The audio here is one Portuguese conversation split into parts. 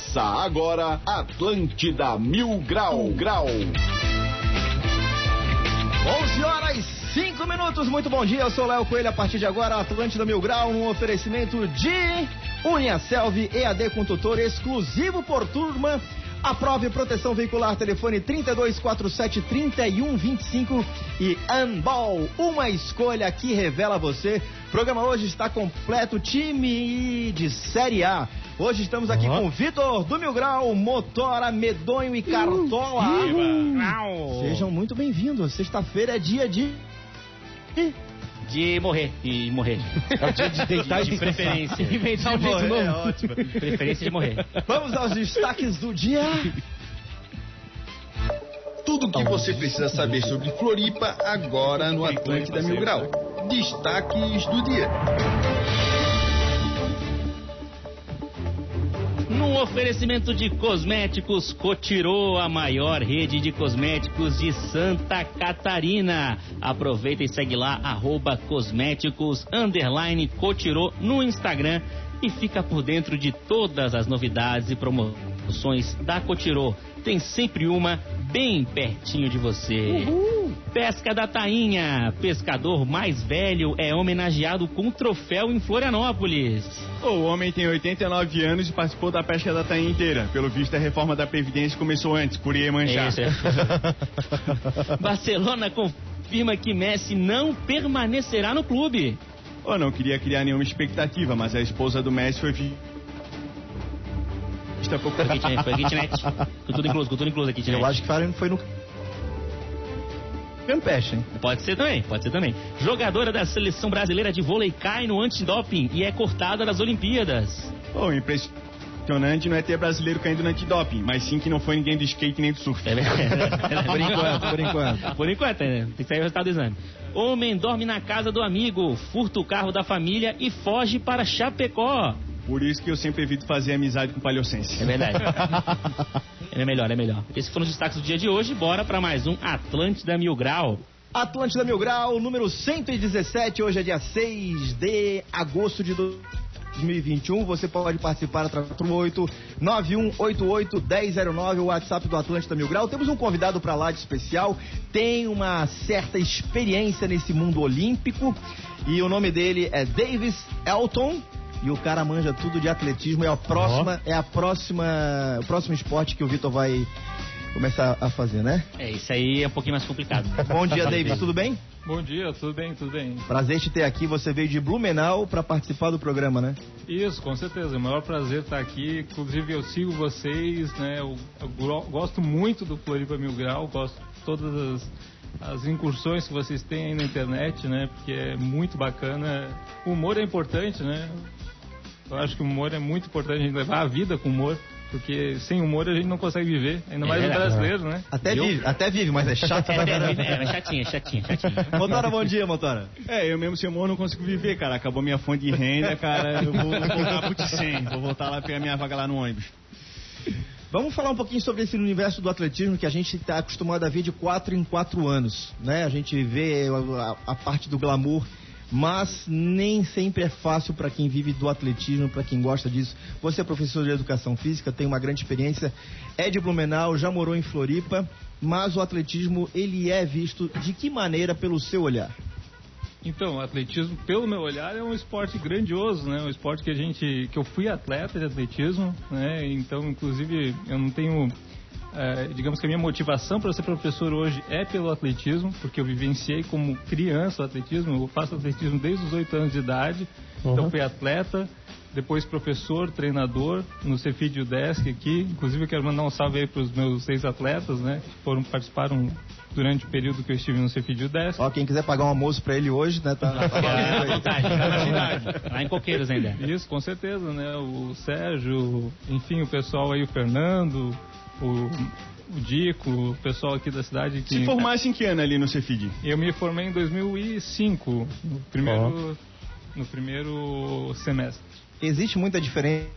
Começa agora Atlântida Mil Grau Grau. 11 horas 5 minutos, muito bom dia, eu sou Léo Coelho, a partir de agora Atlântida Mil Grau, num oferecimento de Uniaselv EAD com tutor exclusivo por turma Aprove proteção veicular, telefone 3247-3125 e Unball, uma escolha que revela você. O programa hoje está completo, time de Série A. Hoje estamos aqui com Vitor do Mil Grau, Motora, Medonho e Cartola. Sejam muito bem-vindos. Sexta-feira é dia de de morrer. E morrer. É o dia de deitar de, de preferência. Inventar um jeito novo. É ótimo. Preferência de morrer. Vamos aos destaques do dia. Tudo o que você precisa saber sobre Floripa agora no Atlântida Mil Grau. Destaques do dia. Num oferecimento de cosméticos Cotirô, a maior rede de cosméticos de Santa Catarina. Aproveita e segue lá, arroba cosméticos, underline Cotirô no Instagram e fica por dentro de todas as novidades e promoções da Cotirô. Tem sempre uma bem pertinho de você. Uhul. Pesca da Tainha. Pescador mais velho é homenageado com troféu em Florianópolis. O homem tem 89 anos e participou da pesca da Tainha inteira. Pelo visto, a reforma da Previdência começou antes, por Iemanjá. Isso, é. Barcelona confirma que Messi não permanecerá no clube. Eu não queria criar nenhuma expectativa, mas a esposa do Messi foi Foi kitnet, foi kitnet. Com tudo incluso, com tudo incluso aqui, Eu acho que foi no Campeche, hein? Pode ser também, pode ser também. Jogadora da seleção brasileira de vôlei cai no antidoping e é cortada das Olimpíadas. Oh, impressionante não é ter brasileiro caindo no antidoping, mas sim que não foi ninguém do skate nem do surf. É verdade. por enquanto, por enquanto. Por enquanto, né? Tem que sair o resultado do exame. Homem dorme na casa do amigo, furta o carro da família e foge para Chapecó. Por isso que eu sempre evito fazer amizade com palhocense. É verdade. é melhor, é melhor. Esses foram os destaques do dia de hoje. Bora para mais um Atlântida Mil Grau. Atlântida Mil Grau, número 117. Hoje é dia 6 de agosto de 2021. Você pode participar através do 8 9188 1009, o WhatsApp do Atlântida Mil Grau. Temos um convidado para lá de especial, tem uma certa experiência nesse mundo olímpico e o nome dele é Davis Elton. E o cara manja tudo de atletismo. É a próxima, oh. é a próxima, o próximo esporte que o Vitor vai começar a fazer, né? É, isso aí é um pouquinho mais complicado. Bom dia, David, tudo bem? Bom dia, tudo bem, tudo bem. Prazer te ter aqui. Você veio de Blumenau para participar do programa, né? Isso, com certeza. É o maior prazer estar aqui. Inclusive, eu sigo vocês, né? Eu, eu gosto muito do Floripa Mil Grau, gosto de todas as, as incursões que vocês têm aí na internet, né? Porque é muito bacana. O humor é importante, né? Eu acho que o humor é muito importante, a gente levar a vida com humor. Porque sem humor a gente não consegue viver, ainda mais é, o brasileiro, né? Até vive, até vive, mas é chato é, é, é, chatinho, chatinho, chatinho. Motora, bom dia, Motora. É, eu mesmo sem humor não consigo viver, cara. Acabou minha fonte de renda, cara. Eu vou, voltar pro 100, vou voltar lá pegar minha vaga lá no ônibus. Vamos falar um pouquinho sobre esse universo do atletismo que a gente está acostumado a ver de 4 em 4 anos, né? A gente vê a, a parte do glamour mas nem sempre é fácil para quem vive do atletismo, para quem gosta disso. Você é professor de educação física, tem uma grande experiência, é de Blumenau, já morou em Floripa, mas o atletismo ele é visto de que maneira pelo seu olhar? Então, o atletismo, pelo meu olhar, é um esporte grandioso, né? Um esporte que a gente, que eu fui atleta de atletismo, né? Então, inclusive, eu não tenho é, digamos que a minha motivação para ser professor hoje é pelo atletismo, porque eu vivenciei como criança o atletismo, eu faço atletismo desde os 8 anos de idade, uhum. então fui atleta, depois professor, treinador no Cefid Desk aqui, inclusive eu quero mandar um salve aí para os meus seis atletas, né, que foram, participaram durante o período que eu estive no Cefid Desk. Ó, quem quiser pagar um almoço para ele hoje, né, tá, tá é, lá em Coqueiros ainda. Isso, com certeza, né, o Sérgio, enfim, o pessoal aí, o Fernando, o, o Dico, o pessoal aqui da cidade. Que, Se formasse em que ano ali no Cefid? Eu me formei em 2005, no primeiro, oh. no primeiro semestre. Existe muita diferença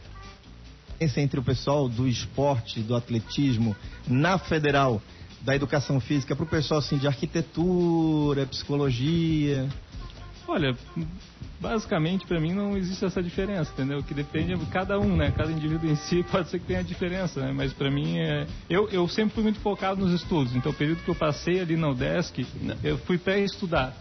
entre o pessoal do esporte, do atletismo, na federal, da educação física, para o pessoal assim, de arquitetura, psicologia? Olha, basicamente para mim não existe essa diferença, entendeu? Que depende de cada um, né? Cada indivíduo em si pode ser que tenha diferença, né? Mas para mim é eu, eu sempre fui muito focado nos estudos. Então o período que eu passei ali na UDESC, eu fui pré estudar.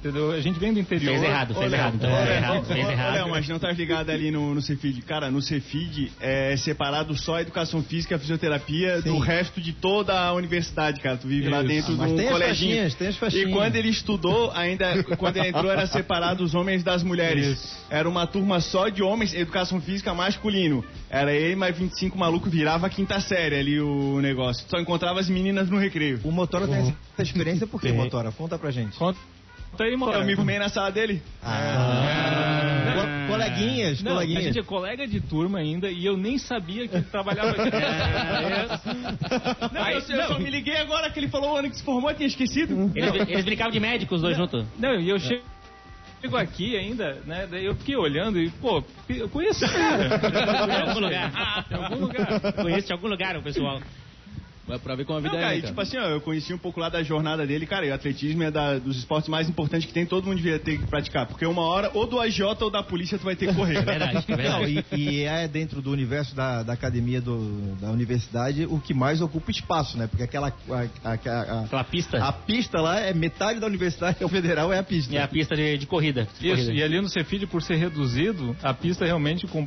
Entendeu? A gente vem do interior. Fez errado, fez Olha, errado. Então, olha, errado, olha, fez errado. mas não tá ligado ali no, no Cefid. Cara, no Cefid é separado só a educação física e a fisioterapia Sim. do resto de toda a universidade, cara. Tu vive lá Isso. dentro Mas de um tem as faixinhas, tem as faixinhas. E quando ele estudou, ainda, quando ele entrou, era separado os homens das mulheres. Isso. Era uma turma só de homens, educação física masculino. Era ele, mais 25 maluco, virava a quinta série ali o negócio. Só encontrava as meninas no recreio. O Motora tem essa experiência por quê. Motora? Conta pra gente. Conta aí, mano. Eu me fumei na sala dele. Ah. Co- Coleguinhas, Não, a coleguinhas. gente é colega de turma ainda e eu nem sabia que trabalhava aqui. Não, eu, eu só me liguei agora que ele falou o ano que se formou, eu tinha esquecido. Eles, eles brincavam de médicos, os dois juntos. Não, e eu chego chego aqui ainda, né? Daí eu fiquei olhando e, pô, eu conheço esse cara. Em algum lugar. Em algum lugar. Conheço de algum lugar o pessoal. Pra ver como a Não, vida cara, é, e cara. tipo assim, ó, eu conheci um pouco lá da jornada dele, cara, e o atletismo é da- dos esportes mais importantes que tem, todo mundo devia ter que praticar, porque uma hora, ou do AJ ou da polícia, tu vai ter que correr. Verdade, Não, verdade. e, e é dentro do universo da, da academia do- da universidade o que mais ocupa espaço, né? Porque aquela a, a- a- Aquela pista. a pista lá é metade da universidade, o federal é a pista. É a pista de, de corrida. de Isso, corrida. e ali no Cefid, por ser reduzido, a pista realmente com-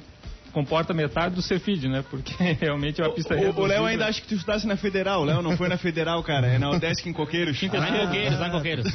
comporta metade do Cefid, né? Porque realmente é uma pista O- reduzida. O Léo ainda acha que tu estudasse na Federal, o Léo não foi na Federal, cara, é na UDESC em Coqueiros. Lá em Coqueiros, lá em Coqueiros.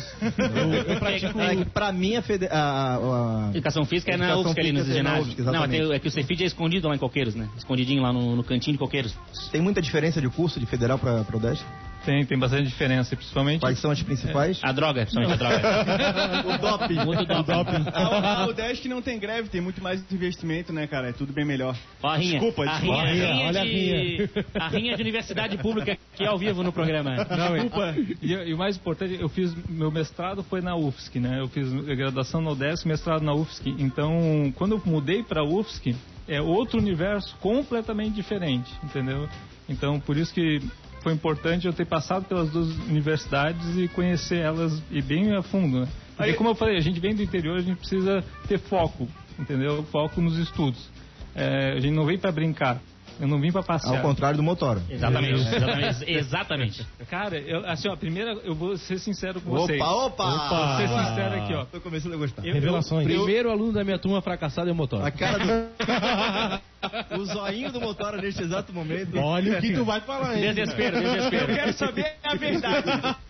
É que pra mim a, fede- a- Educação física é na UFSC ali, no física é na ginásio. UFSC, Não, tem- é que o Cefid é escondido lá em Coqueiros, né? Escondidinho lá no, no cantinho de Coqueiros. tem muita diferença de curso de federal pra, pra Odeste? Tem, tem bastante diferença, principalmente. Quais são as principais? A droga, principalmente a droga. O doping. Muito doping. A, a UDESC não tem greve, tem muito mais investimento, né, cara, é tudo bem melhor. Ó, a rinha. Desculpa, a desculpa. rinha, A rinha, rinha olha a de, a rinha de universidade pública que é ao vivo no programa. Não, e, e, e o mais importante, eu fiz meu mestrado foi na UFSC, né? Eu fiz graduação na UDESC, mestrado na UFSC. Então, quando eu mudei para UFSC, é outro universo completamente diferente, entendeu? Então, por isso que foi importante eu ter passado pelas duas universidades e conhecer elas e bem a fundo, né? Aí- como eu falei, a gente vem do interior, a gente precisa ter foco, entendeu? Foco nos estudos. É, a gente não vem para brincar. Eu não vim para passear. Ao contrário do Motora. Exatamente, exatamente. exatamente. Cara, eu, assim, ó, primeira, eu vou ser sincero com vocês. Opa, opa! Vou ser sincero aqui, ó. Tô começando a gostar. Eu- Revelações. eu- Primeiro aluno da minha turma fracassado é o motor. A cara do... o zoinho do Motora neste exato momento. Olha o que tu vai falar, hein? Desespero, Eu desespero. quero saber a verdade.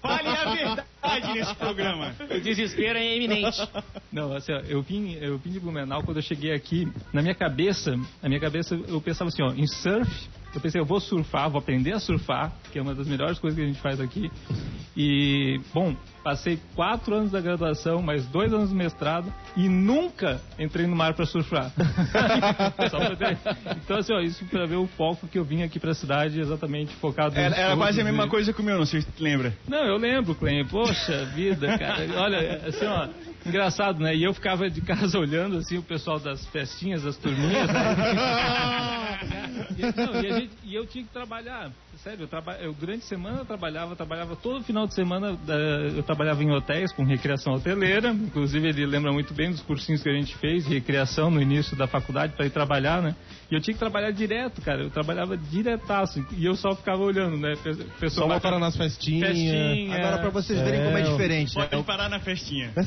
Fale a verdade nesse programa. O desespero é iminente. Não, assim, ó, eu vim, eu vim de Blumenau quando eu cheguei aqui, na minha cabeça, na minha cabeça eu pensava assim, ó, em surf, eu pensei, eu vou surfar, vou aprender a surfar, que é uma das melhores coisas que a gente faz aqui. E, bom, passei quatro anos da graduação, mais dois anos do mestrado e nunca entrei no mar para surfar. Então, assim, ó, isso para ver o foco que eu vim aqui para a cidade, exatamente focado Era, era quase a mesma e- coisa que o meu, não sei se tu lembra. não, eu lembro, Clem. Poxa vida, cara. Olha, assim, ó, engraçado, né? E eu ficava de casa olhando, assim, o pessoal das festinhas, das turminhas, né? E, não, e, gente- e eu tinha que trabalhar. Sério, eu, traba, eu durante a semana eu trabalhava, trabalhava todo final de semana, eh, eu trabalhava em hotéis com recreação hoteleira. Inclusive, ele lembra muito bem dos cursinhos que a gente fez, recreação no início da faculdade para ir trabalhar, né? E eu tinha que trabalhar direto, cara. Eu trabalhava diretaço. E eu só ficava olhando, né? Pe- Só Pessoal voltaram nas festinhas. festinha. Agora pra vocês verem como é diferente, né? Pode parar na festinha.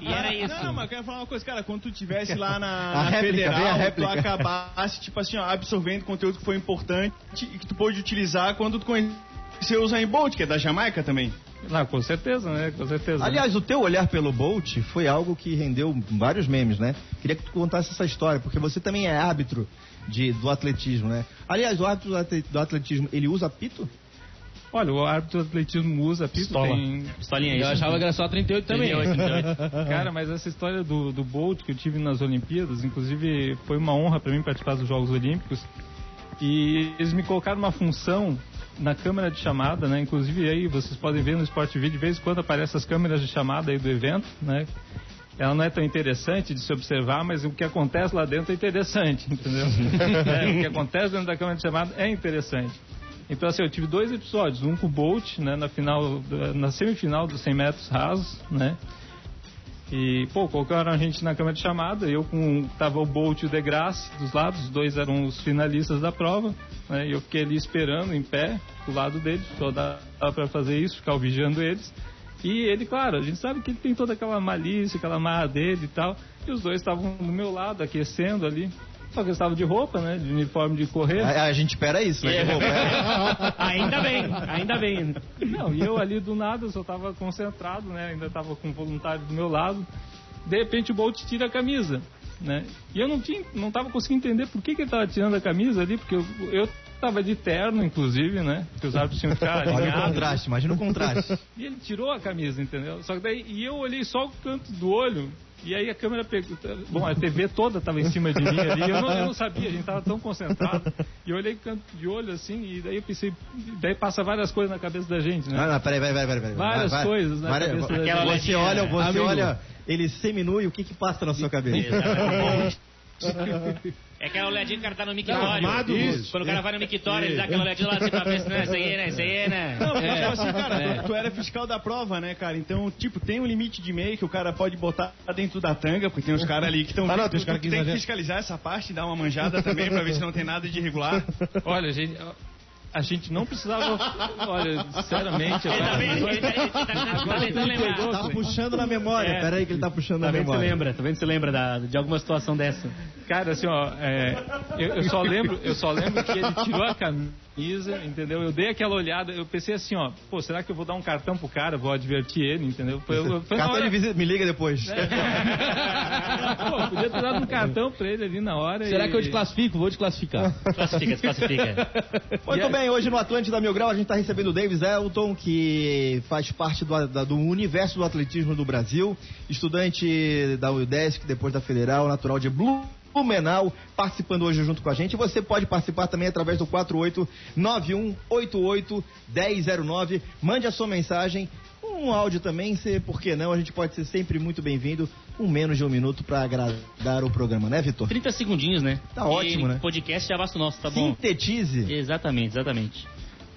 E era isso. Não, mas eu quero falar uma coisa, cara. Quando tu tivesse lá na, A na réplica, federal, tu acabasse, tipo assim, ó, absorvendo conteúdo que foi importante que tu pôde utilizar quando tu conheceu o Usain Bolt, que é da Jamaica também. Ah, com certeza, né? Com certeza. Aliás, o teu olhar pelo Bolt foi algo que rendeu vários memes, né? Queria que tu contasse essa história, porque você também é árbitro de, do atletismo, né? Aliás, o árbitro do atle- do atletismo, ele usa pito? Olha, o árbitro do atletismo usa pito, Pistola. tem... Pistolinha aí. Eu achava que era só 38 também. 38, 38. Cara, mas essa história do, do Bolt que eu tive nas Olimpíadas, inclusive foi uma honra para mim participar dos Jogos Olímpicos. E eles me colocaram uma função na câmera de chamada, né? Inclusive aí vocês podem ver no Sport Video, de vez em quando aparecem as câmeras de chamada aí do evento, né? Ela não é tão interessante de se observar, mas o que acontece lá dentro é interessante, entendeu? É, o que acontece dentro da câmera de chamada é interessante. Então, assim, eu tive dois episódios. Um com o Bolt, né, na final, da- na semifinal dos 100 metros rasos, né? E, pô, colocaram a gente na câmera de chamada. Eu com. Tava o Bolt e o Degrasse dos lados, os dois eram os finalistas da prova. Né, e eu fiquei ali esperando, em pé, do lado deles. Só dava pra fazer isso, ficar vigiando eles. E ele, claro, a gente sabe que ele tem toda aquela malícia, aquela marra dele e tal. E os dois estavam do meu lado, aquecendo ali. Só que eles estavam de roupa, né? De uniforme de correr. A, a gente espera isso, né? É. Que roupa é- ainda bem, ainda bem. Não, e eu ali do nada, eu só tava concentrado, né? Ainda tava com o voluntário do meu lado. De repente o Bolt tira a camisa, né? E eu não tinha, não tava conseguindo entender por que, que ele tava tirando a camisa ali, porque eu, eu tava de terno, inclusive, né? Que os árbitros tinham que ficar Olha o contraste, imagina o contraste. E ele tirou a camisa, entendeu? Só que daí, e eu olhei só o canto do olho, e aí a câmera pegou. Bom, a TV toda estava em cima de mim ali, eu não, eu não sabia, a gente estava tão concentrado. E eu olhei canto de olho assim, e daí eu pensei, daí passa várias coisas na cabeça da gente, né? Não, não, peraí, vai, vai, vai. vai. Várias vai, vai. coisas na Várias- cabeça da gente. Você olha, você amigo. olha ele seminu e o que que passa na sua cabeça? É aquela olhadinha que o cara tá no Tá mictório. armado, Isso. Quando o cara vai no mictório, ele dá aquela olhadinha lá assim pra ver se não é isso aí, né? Isso aí, né? Não, porque, É. assim, cara, É. tu, tu era fiscal da prova, né, cara? Então, tipo, tem um limite de meio que o cara pode botar dentro da tanga, porque tem uns caras ali que estão. Ah, não, tem que tem que fiscalizar essa parte, dar uma manjada também pra ver se não tem nada de irregular. Olha, gente, a gente não precisava. Olha, sinceramente, Ele tá bem, ele tá, ele tá, ele tá tentando ele. Tá puxando na memória. É. Peraí que ele tá puxando Tá na vendo se memória. lembra, tá vendo se lembra da, de alguma situação dessa. Cara, assim, ó, é, eu, eu só lembro, eu só lembro que ele tirou a camisa, entendeu? Eu dei aquela olhada, eu pensei assim, ó, pô, será que eu vou dar um cartão pro cara, vou advertir ele, entendeu? Foi, foi Cartão hora- de visita, me liga depois. Pô, podia ter dado um cartão pra ele ali na hora. Será e... que eu te classifico? Vou te classificar. Classifica, desclassifica. Muito bem, hoje no Atlântida Mil Grau a gente está recebendo o Davis Elton, que faz parte do, da- do universo do atletismo do Brasil, estudante da UDESC, depois da Federal, natural de Blumenau, participando hoje junto com a gente. Você pode participar também através do 4891881009. Mande a sua mensagem. Um áudio também, se, por que não? A gente pode ser sempre muito bem-vindo, com menos de um minuto para agradar o programa, né, Vitor? 30 segundinhos, né? Tá ótimo, E né? Podcast já basta o nosso, tá bom? Sintetize. Exatamente, exatamente.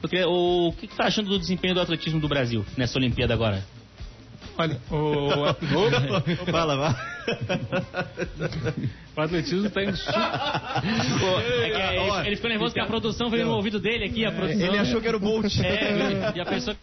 Porque o, o que, que tá achando do desempenho do atletismo do Brasil nessa Olimpíada agora? Olha, o, Fala, vai. o atletismo tá indo super... É que, é, ele ficou nervoso porque a produção veio no ouvido dele aqui, a produção. Ele achou que era o Bolt. É, e a pessoa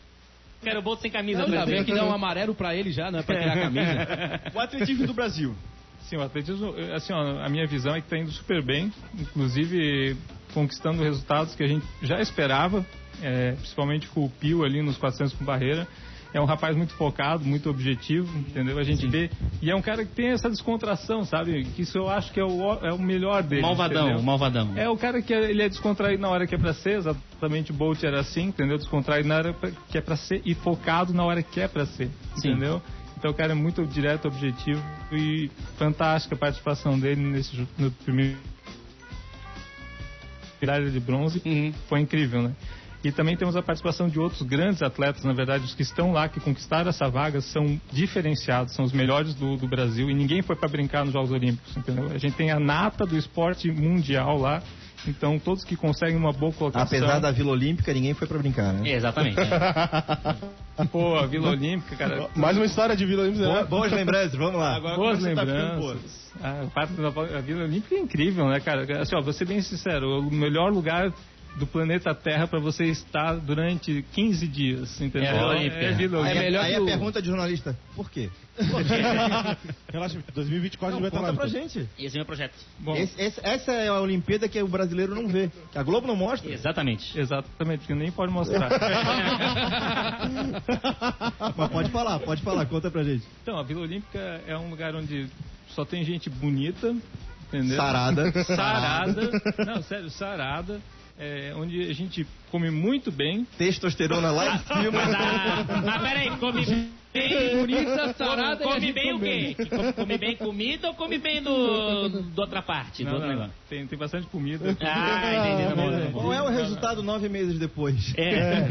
que era o Bolt sem camisa. Ainda atrás bem que dá um amarelo pra ele já, não é pra tirar a camisa. O atletismo do Brasil. Sim, o atletismo, assim, ó, a minha visão é que está indo super bem, inclusive conquistando resultados que a gente já esperava, é, principalmente com o Pio ali nos 400 com barreira. É um rapaz muito focado, muito objetivo, entendeu? A gente vê. E é um cara que tem essa descontração, sabe? Que isso eu acho que é o, é o melhor dele. Malvadão, entendeu? malvadão. É o cara que é- ele é descontraído na hora que é pra ser, exatamente o Bolt era assim, entendeu? Descontraído na hora pra- que é pra ser e focado na hora que é pra ser, Sim. entendeu? Então o cara é muito direto, objetivo e fantástica a participação dele nesse no primeiro medalha de bronze, Uhum. foi incrível, né? E também temos a participação de outros grandes atletas, na verdade, os que estão lá, que conquistaram essa vaga, são diferenciados, são os melhores do, do Brasil e ninguém foi para brincar nos Jogos Olímpicos, entendeu? A gente tem a nata do esporte mundial lá, então todos que conseguem uma boa colocação. Apesar da Vila Olímpica, ninguém foi pra brincar, né? É, exatamente. é. Pô, a Vila Olímpica, cara. Mais uma história de Vila Olímpica. Boa- né? boas lembranças, vamos lá. Agora Boas tá lembranças. Fato da a Vila Olímpica é incrível, né, cara? Assim, ó, vou ser bem sincero, o melhor lugar do planeta Terra para você estar durante 15 dias, entendeu? É a Vila Olímpica. É a Vila Aí, Olímpica. melhor aí que a o- pergunta de jornalista, por quê? Relaxa, 2024 Não, vai estar lá. conta pra Vitor. gente. Esse é o meu projeto. Bom, Esse- esse- essa é a Olimpíada que o brasileiro não vê. que A Globo não mostra. Exatamente. exatamente, porque nem pode mostrar. Mas pode falar, pode falar, conta pra gente. então, a Vila Olímpica é um lugar onde só tem gente bonita, entendeu? Sarada. Sarada. Não, sério, sarada. É, onde a gente come muito bem. Testosterona lá em cima. Mas, ah, ah, peraí, come bem. Bonita, sarada e a Come gente bem o come quê? Come, come bem comida ou come bem do, do outra parte? do Não, outro não, negócio? tem, tem bastante comida. Ah, entendi, tá. Qual é o resultado nove meses depois? É.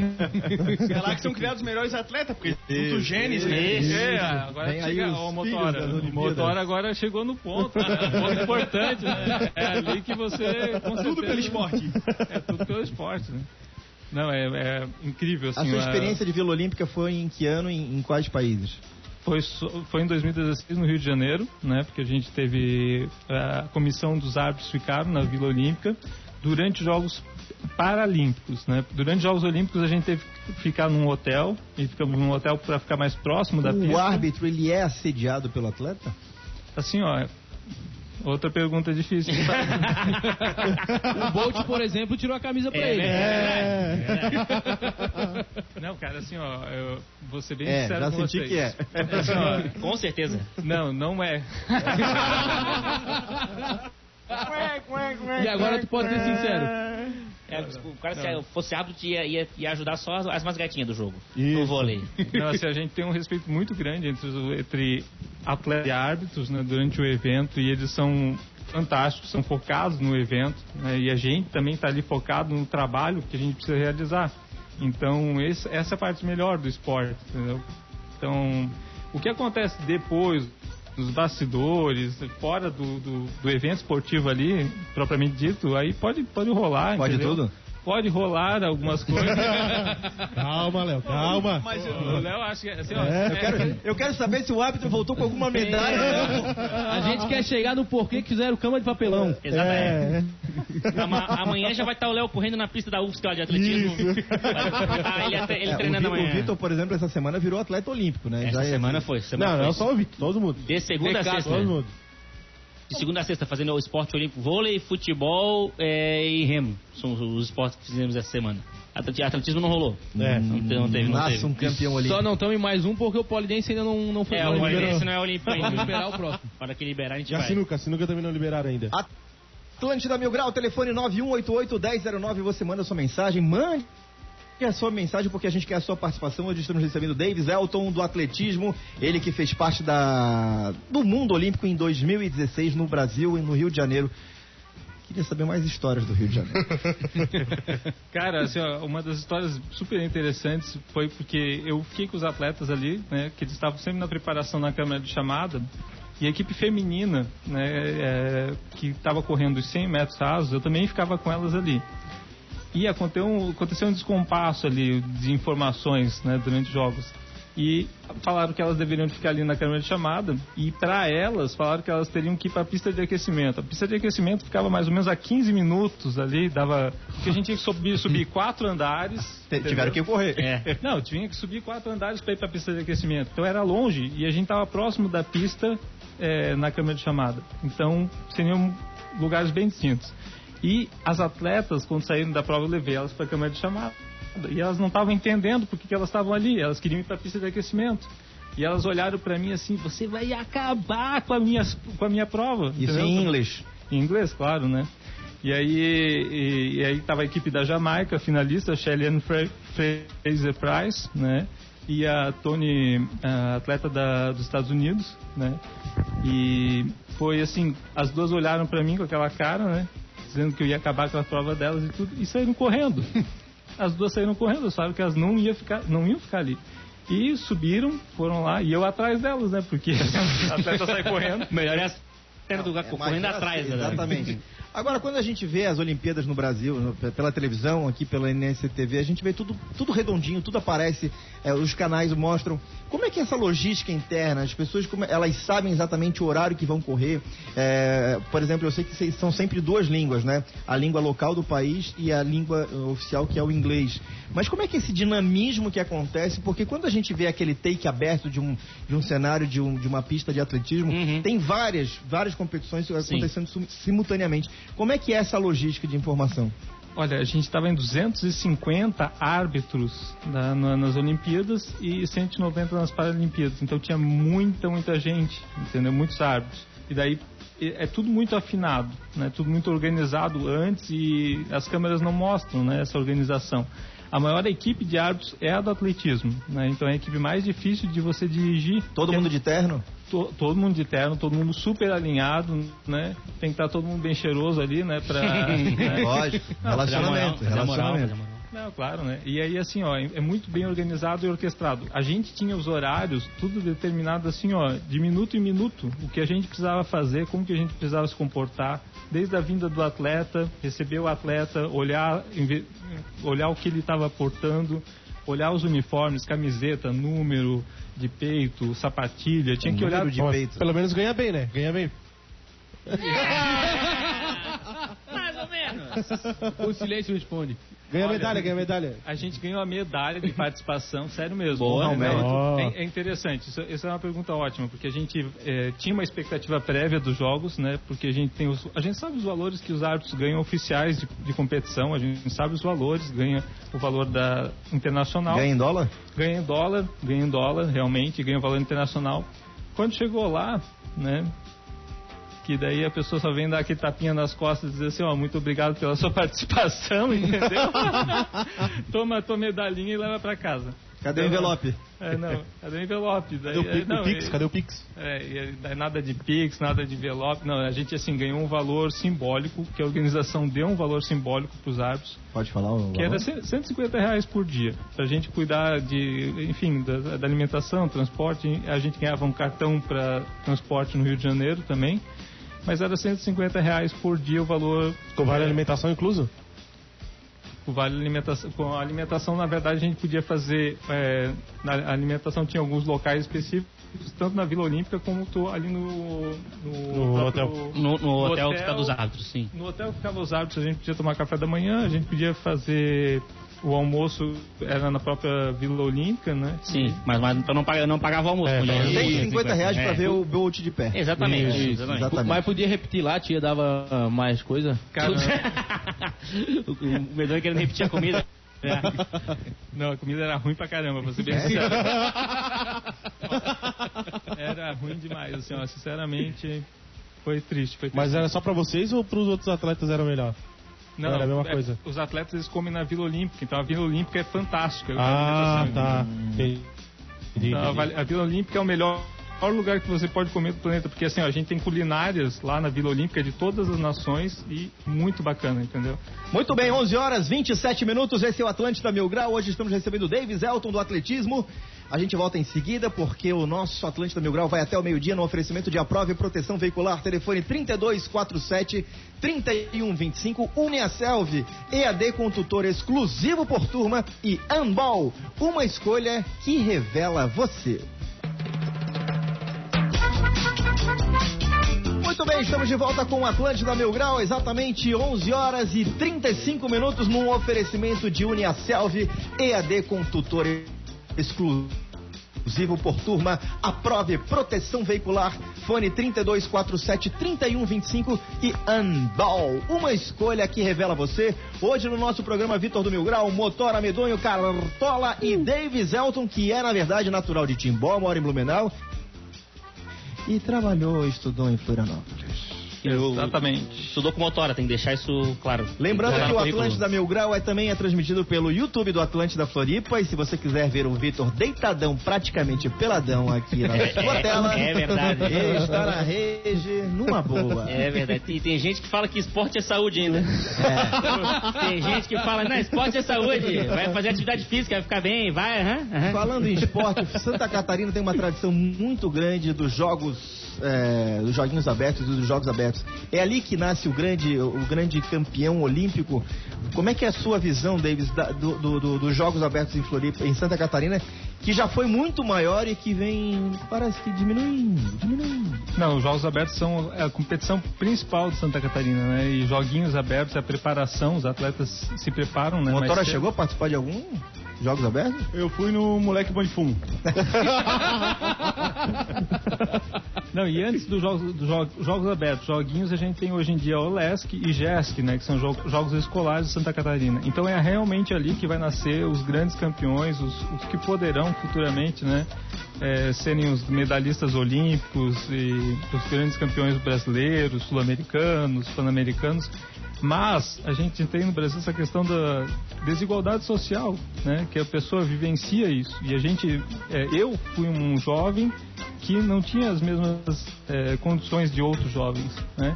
É lá que são criados os melhores atletas, porque tudo genes, né? Isso. É, agora Vem aí chega o motora. O motora agora chegou no ponto. né? Um ponto importante, né? É ali que você. com Tudo certeza- pelo esporte. É tudo pelo esporte, né? Não, é, é incrível. A Assim, sua experiência de Vila Olímpica foi em que ano e em, em quais países? Foi, foi em 2016 no Rio de Janeiro, né? Porque a gente teve a comissão dos árbitros ficaram na Vila Olímpica durante os Jogos Paralímpicos, né? Durante os Jogos Olímpicos a gente teve que ficar num hotel e ficamos num hotel para ficar mais próximo da o pista. árbitro, ele é assediado pelo atleta? Assim, ó. Outra pergunta difícil. O Bolt, por exemplo, tirou a camisa pra É, ele. é. Não, cara, assim, ó, eu vou ser bem É, sincero já com senti vocês. que é. Assim, ó, Com certeza. não, não é. E agora tu pode ser sincero. É, o cara, se fosse árbitro, ia, ia, ia ajudar só as, as mais gatinhas do jogo. Isso. No vôlei. Não, assim, a gente tem um respeito muito grande entre, entre atletas e árbitros né, durante o evento e eles são fantásticos, são focados no evento né, e a gente também está ali focado no trabalho que a gente precisa realizar. Então, esse- essa é a parte melhor do esporte, entendeu? Então, o que acontece depois dos bastidores, fora do, do, do evento esportivo ali, propriamente dito, aí pode, pode rolar, Pode entendeu? tudo? Pode rolar algumas coisas. Calma, Léo, calma. Mas O Léo acha que assim, ó, Eu quero, eu quero saber se o árbitro voltou com alguma medalha. A gente quer chegar no porquê que fizeram cama de papelão. Exatamente. Ama- amanhã já vai estar o Léo correndo na pista da UFSC lá de atletismo. Ah, ele, ele É, treinando amanhã. o Vitor, por exemplo, essa semana virou atleta olímpico, né? Essa Já é- semana foi. Semana Não, foi. não só o Vitor, todo mundo. De segunda a sexta. Todo mundo. De segunda a sexta, fazendo o esporte olímpico, vôlei, futebol é, e remo. São os esportes que fizemos essa semana. Atleti- Atletismo não rolou. É. Não, não teve, não Nasce teve. um campeão olímpico. Só não estamos em mais um porque o polidense ainda não, não foi. É, não o liberou. Polidense não é olímpico Vamos ainda. esperar o próximo. Hora que liberar, a gente assim, E a vai. sinuca? A sinuca também não liberaram ainda. Atlântida Mil Grau, telefone 9188-1009. Você manda sua mensagem, mande a sua mensagem porque a gente quer a sua participação. Hoje estamos recebendo o Davis Elton do atletismo, ele que fez parte da do mundo olímpico em 2016 no Brasil e no Rio de Janeiro. Queria saber mais histórias do Rio de Janeiro. Cara, assim, ó, uma das histórias super interessantes foi porque eu fiquei com os atletas ali, né, que eles estavam sempre na preparação na câmera de chamada, e a equipe feminina, né, é, que estava correndo os 100 metros rasos, eu também ficava com elas ali. E aconteceu um, aconteceu um descompasso ali de informações né, durante os jogos. E falaram que elas deveriam ficar ali na câmera de chamada. E para elas, falaram que elas teriam que ir para a pista de aquecimento. A pista de aquecimento ficava mais ou menos a 15 minutos ali. Dava. Porque a gente tinha que subir, subir quatro andares. T- Tiveram que correr. É. Não, tinha que subir quatro andares para ir para a pista de aquecimento. Então era longe e a gente estava próximo da pista eh, na câmera de chamada. Então seriam lugares bem distintos. E as atletas, quando saíram da prova, eu levei elas para a câmera de chamada. E elas não estavam entendendo por que elas estavam ali. Elas queriam ir para a pista de aquecimento. E elas olharam para mim assim: você vai acabar com a minha, com a minha prova. Isso entendeu? em inglês. Em inglês, claro, né? E aí, e, e aí tava a equipe da Jamaica, a finalista, Shelly Fra Fraser Price, né? E a Tony, a atleta da, dos Estados Unidos, né? E foi assim, as duas olharam pra mim com aquela cara, né? Dizendo que eu ia acabar com a prova delas e tudo, e saíram correndo. As duas saíram correndo, sabe que elas não, ia ficar, não iam ficar ali. E subiram, foram lá, e eu atrás delas, né? Porque a atleta sai correndo. Melhor é a cena do É correndo mais atrás. fácil, né? Exatamente. Agora, quando a gente vê as Olimpíadas no Brasil, no- pela televisão, aqui pela NSTV, a gente vê tudo, tudo redondinho, tudo aparece, é, os canais mostram. Como é que é essa logística interna? As pessoas, como, elas sabem exatamente o horário que vão correr. É, por exemplo, eu sei que são sempre duas línguas, né? A língua local do país e a língua eh, oficial, que é o inglês. Mas como é que é esse dinamismo que acontece? Porque quando a gente vê aquele take aberto de um, de um cenário de, um- de uma pista de atletismo, Uhum. tem várias, várias competições acontecendo sim- simultaneamente. Como é que é essa logística de informação? Olha, a gente estava em 250 árbitros na- na- nas Olimpíadas e 190 nas Paralimpíadas. Então tinha muita, muita gente, entendeu? Muitos árbitros. E daí é tudo muito afinado, né? Tudo muito organizado antes e as câmeras não mostram, né? Essa organização. A maior equipe de árbitros é a do atletismo, né? Então é a equipe mais difícil de você dirigir. Todo mundo de terno? to- todo mundo de terno, todo mundo super alinhado, né? Tem que estar todo mundo bem cheiroso ali, né? Pra, né? Lógico. Relacionamento. moral, relacionamento. Não, claro, né? E aí, assim, ó, é muito bem organizado e orquestrado. A gente tinha os horários, tudo determinado assim, ó, de minuto em minuto, o que a gente precisava fazer, como que a gente precisava se comportar, desde a vinda do atleta, receber o atleta, olhar, olhar o que ele estava portando, olhar os uniformes, camiseta, número de peito, sapatilha, tinha que olhar Número de peito. Pelo menos ganha bem, né? Ganha bem. Menos. O silêncio responde. Ganha Olha, medalha, ganha medalha. A gente ganhou a medalha de participação, sério mesmo. Boa, Não, mérito. não, é, é interessante, isso, isso é uma pergunta ótima, porque a gente é, tinha uma expectativa prévia dos jogos, né? Porque a gente tem os, a gente sabe os valores que os árbitros ganham oficiais de, de competição, a gente sabe os valores, ganha o valor da internacional, Ganha em dólar? ganha em dólar, ganha em dólar, realmente, ganha o valor internacional. Quando chegou lá, né? Que daí a pessoa só vem dar aquele tapinha nas costas e dizer assim, ó, muito obrigado pela sua participação, entendeu? Toma a tua medalhinha e leva pra casa. Cadê o envelope? É, não, cadê o envelope? Daí, Cadê o, é, não, o Pix? e- Cadê o Pix? é, e aí, daí nada de Pix, nada de envelope. Não, a gente assim ganhou um valor simbólico, que a organização deu um valor simbólico pros árbitros, Pode falar o que era valor? 150 reais por dia. Pra gente cuidar de, enfim, da, da alimentação, transporte. A gente ganhava um cartão para transporte no Rio de Janeiro também. Mas era 150 reais por dia o valor. Com vale alimentação incluso? O vale alimentação. Com a alimentação, na verdade, a gente podia fazer. é, na a alimentação tinha alguns locais específicos, tanto na Vila Olímpica como tô ali no. No, No próprio- hotel. No, no hotel que fica dos árbitros, sim. No hotel ficava os árbitros, a gente podia tomar café da manhã, a gente podia fazer o almoço, era na própria Vila Olímpica, né? Sim, mas, mas então não, paga, não pagava o almoço. É, podia- mas- 150 reais pra É. ver o Bolt de pé. Exatamente, Isso, exatamente. exatamente. Mas podia repetir lá, tia dava ah, mais coisa. Cara, o, o Medonho querendo repetir a comida. É. não, a comida era ruim pra caramba, pra ser bem sincero. Era ruim demais, assim, ó, sinceramente, foi triste. Foi triste. Mas era só pra vocês ou pros outros atletas era melhor? Não, Era a mesma é, coisa. Os atletas eles comem na Vila Olímpica, então a Vila Olímpica é fantástica. Ah, tá. Entendi. Então, a entendi. A Vila Olímpica é o melhor melhor lugar que você pode comer do planeta, porque assim, ó, a gente tem culinárias lá na Vila Olímpica de todas as nações e muito bacana, entendeu? Muito bem, 11 horas 27 minutos. Esse é o Atlântida Mil Grau. Hoje estamos recebendo o Davis Elton do atletismo. A gente volta em seguida porque o nosso Atlântida Mil Grau vai até o meio-dia no oferecimento de aprova e proteção veicular. Telefone 3247 3125 Uniaselv. EAD com tutor exclusivo por turma e Unball. Uma escolha que revela você. Muito bem, estamos de volta com o Atlântida Mil Grau, exatamente 11 horas e 35 minutos num oferecimento de Uniaselv, EAD com tutor exclusivo por turma, aprove proteção veicular, fone 3247-3125 e Unball, uma escolha que revela você. Hoje no nosso programa Vitor do Mil Grau, Motora Medonho, Cartola e Davis Elton, que é na verdade natural de Timbó, mora em Blumenau e trabalhou, estudou em Florianópolis. Eu- Exatamente. Estudou com motora, tem que deixar isso claro. Lembrando que o. Atlântida Mil Grau é, também é transmitido pelo YouTube do Atlântida Floripa. E se você quiser ver o Vitor deitadão, praticamente peladão aqui na sua tela, é verdade. ele está na rede numa boa. É verdade. E tem gente que fala que esporte é saúde ainda. Tem gente que fala, não, esporte é saúde. Vai fazer atividade física, vai ficar bem, vai, aham, aham. Falando em esporte, Santa Catarina tem uma tradição muito grande dos jogos, é, dos joguinhos abertos e dos jogos abertos. É ali que nasce o grande, o grande campeão olímpico. Como é que é a sua visão, Davis, da- do- do- do- dos jogos abertos em Floripa, em Santa Catarina, que já foi muito maior e que vem, parece que diminuindo, diminuindo. Não, os Jogos Abertos são a competição principal de Santa Catarina, né? E joguinhos abertos, é a preparação, os atletas se preparam, né? O Motora cedo. chegou a participar de algum jogos abertos? Eu fui no Moleque Bom de Fumo. Não, e antes dos jogos, dos jo- jogos abertos, joguinhos, a gente tem hoje em dia o LESC e GESC, né? Que são jo- jogos escolares de Santa Catarina. Então é realmente ali que vai nascer os grandes campeões, os, os que poderão futuramente, né? é, serem os medalhistas olímpicos e os grandes campeões brasileiros, sul-americanos, pan-americanos. Mas a gente tem no Brasil essa questão da desigualdade social, né? Que a pessoa vivencia isso. E a gente, é, eu fui um jovem que não tinha as mesmas é, condições de outros jovens, né?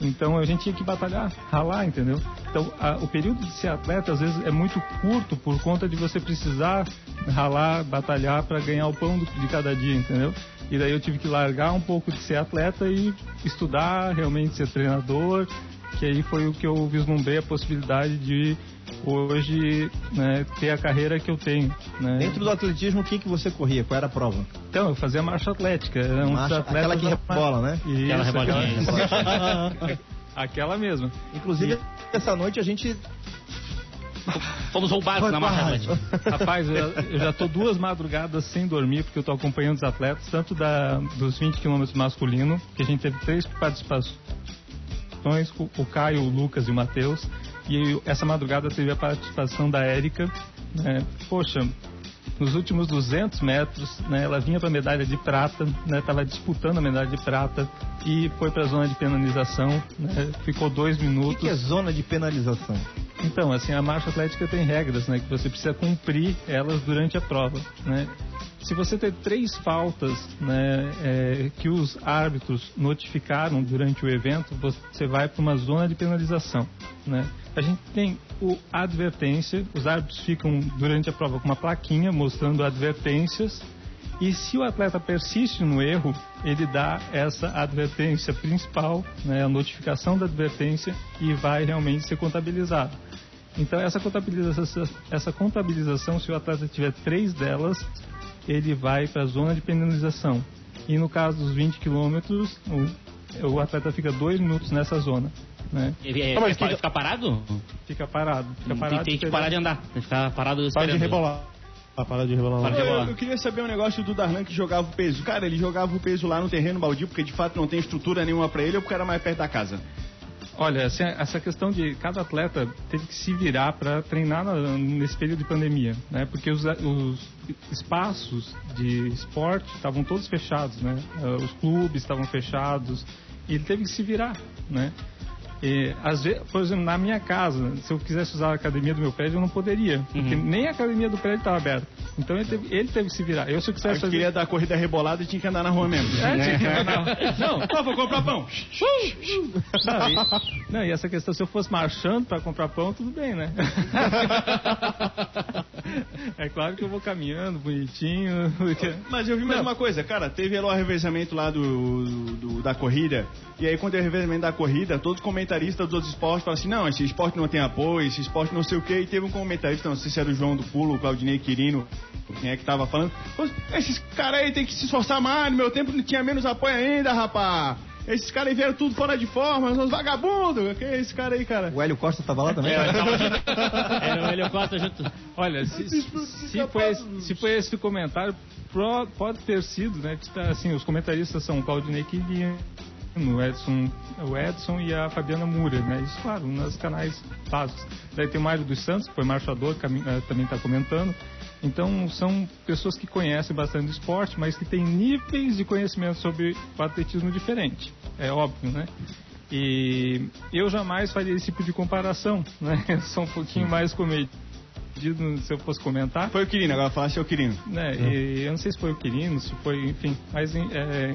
Então a gente tinha que batalhar, ralar, entendeu? Então a- o período de ser atleta às vezes é muito curto por conta de você precisar ralar, batalhar para ganhar o pão do- de cada dia, entendeu? E daí eu tive que largar um pouco de ser atleta e estudar, realmente ser treinador, que aí foi o que eu vislumbrei a possibilidade de hoje né, ter a carreira que eu tenho. Né? Dentro do atletismo, o que, que você corria? Qual era a prova? Então, eu fazia marcha atlética. Era um Marcha- aquela que rebola, né? Isso, Aquela rebolinha. aquela- aquela mesma. Inclusive, essa noite a gente. Fomos roubados na marcha atlética. Rapaz, eu, eu já tô duas madrugadas sem dormir, porque eu tô acompanhando os atletas, tanto da, dos 20 quilômetros masculino, que a gente teve três participações, o, Caio, o Lucas e o Matheus, e essa madrugada teve a participação da Érica. né? Poxa, nos últimos 200 metros, né, ela vinha para a medalha de prata, estava disputando a medalha de prata e foi para a zona de penalização, né, ficou dois O que, minutos. que é zona de penalização? Então, assim, a marcha atlética tem regras, né? Que você precisa cumprir elas durante a prova, né? Se você ter três faltas, né, é, que os árbitros notificaram durante o evento, você vai para uma zona de penalização, né? A gente tem o advertência, os árbitros ficam durante a prova com uma plaquinha mostrando advertências e se o atleta persiste no erro, ele dá essa advertência principal, né, a notificação da advertência e vai realmente ser contabilizado. Então essa contabilização, essa contabilização, se o atleta tiver três delas, ele vai para a zona de penalização. E no caso dos 20 quilômetros, o, o atleta fica dois minutos nessa zona, né? Ele é, Ah, mas fica, que- fica parado? Fica parado, fica Tem, parado. tem que esperando. parar de andar. Tem que ficar parado Para de esperando. rebolar. Ah, para de rebolar. Para de Eu, rebolar. eu queria saber um negócio do Darlan que jogava o peso. Cara, ele jogava o peso lá no terreno baldio, porque de fato não tem estrutura nenhuma pra ele, ou porque era mais perto da casa. Olha, assim, essa questão de cada atleta teve que se virar para treinar na- nesse período de pandemia, né? Porque os, os espaços de esporte estavam todos fechados, né? Eh, Os clubes estavam fechados e ele teve que se virar, né? E, às vezes, por exemplo, na minha casa, se eu quisesse usar a academia do meu prédio, eu não poderia, porque nem a academia do prédio estava aberta. Então ele teve, ele teve que se virar. Eu, se eu quisesse eu fazer... queria dar corrida rebolada e tinha que andar na rua mesmo. É, tinha que andar na- Não, Não, vou comprar pão. não, e, não, e essa questão, se eu fosse marchando para comprar pão, tudo bem, né? é claro que eu vou caminhando, bonitinho. porque- Mas eu vi mais uma coisa, cara, teve lá o revezamento lá do, do- da corrida, e aí quando é o revezamento da corrida, todos os comentaristas dos outros esportes falam assim, não, esse esporte não tem apoio, esse esporte não sei o quê, e teve um comentarista, não sei se era o João do Pulo, o Claudinei Quirino, quem é que tava falando, "Pô, esses caras aí tem que se esforçar mais, no meu tempo não tinha menos apoio ainda, rapá. Esses caras aí vieram tudo fora de forma, são uns vagabundos. Que é esse cara aí, cara? O Hélio Costa tava lá também? É, tava junto. Era o Helio Costa junto. Olha, se, se, foi esse, se foi esse comentário, pode ter sido, né? que tá, assim, os comentaristas são o Claudinei Quirino, o Edson, o Edson e a Fabiana Múria, né? Isso, claro, nos canais básicos. Daí tem o Mário dos Santos, que foi marchador, eh, também está comentando. Então, são pessoas que conhecem bastante esporte, mas que têm níveis de conhecimento sobre o atletismo diferente. É óbvio, né? E eu jamais faria esse tipo de comparação, né? Eu sou um pouquinho mais comedido se eu fosse comentar. Foi o Quirino, agora falasse é o Quirino. né? E eu não sei se foi o Quirino, se foi, enfim, mas é,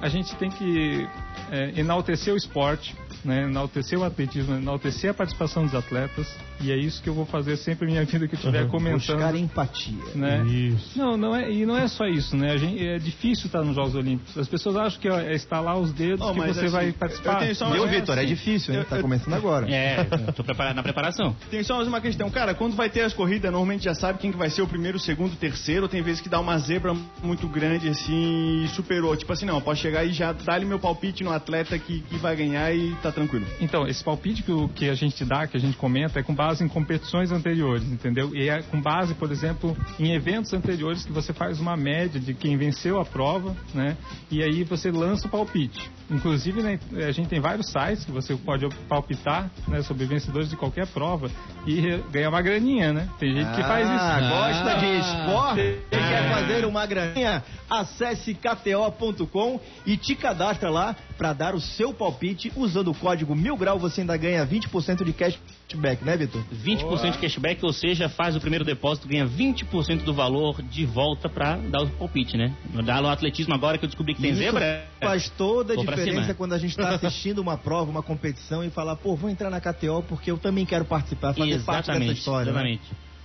a gente tem que é, enaltecer o esporte, né? enaltecer o atletismo, enaltecer a participação dos atletas, e é isso que eu vou fazer sempre na minha vida que eu estiver Buscar comentando. empatia. Né? Isso. Não, não é, e não é só isso, né? A gente, é difícil estar nos Jogos Olímpicos. As pessoas acham que ó, é estalar os dedos Oh, que mas você assim, vai participar. é Vitor? É assim. difícil, hein? Eu- Tá eu- começando agora. É, tô preparado na preparação. Tem só mais uma questão, cara, quando vai ter as corridas, normalmente já sabe quem que vai ser o primeiro, o segundo, o terceiro, tem vezes que dá uma zebra muito grande assim e superou. Tipo assim, não, posso chegar e já dar-lhe meu palpite no atleta que, que vai ganhar e tá tranquilo. Então, esse palpite que, que a gente dá, que a gente comenta, é com base em competições anteriores, entendeu? E é com base, por exemplo, em eventos anteriores que você faz uma média de quem venceu a prova, né? E aí você lança o palpite. Inclusive, né, a gente tem vários sites que você pode palpitar né, sobre vencedores de qualquer prova e ganhar uma graninha, né? Tem gente que faz isso. Ah, gosta de Ah. esporte e quer fazer uma graninha? Acesse kto.com e te cadastra lá para dar o seu palpite. Usando o código Mil Grau, você ainda ganha 20% de cashback, né, Vitor? 20% de cashback, ou seja, faz o primeiro depósito, ganha 20% do valor de volta pra dar o palpite, né? Dá no atletismo agora que eu descobri que tem Isso zebra. Faz toda a Vou diferença quando a gente está assistindo uma prova, uma competição e falar, pô, vou entrar na KTO porque eu também quero participar, fazer parte dessa Exatamente, história. né?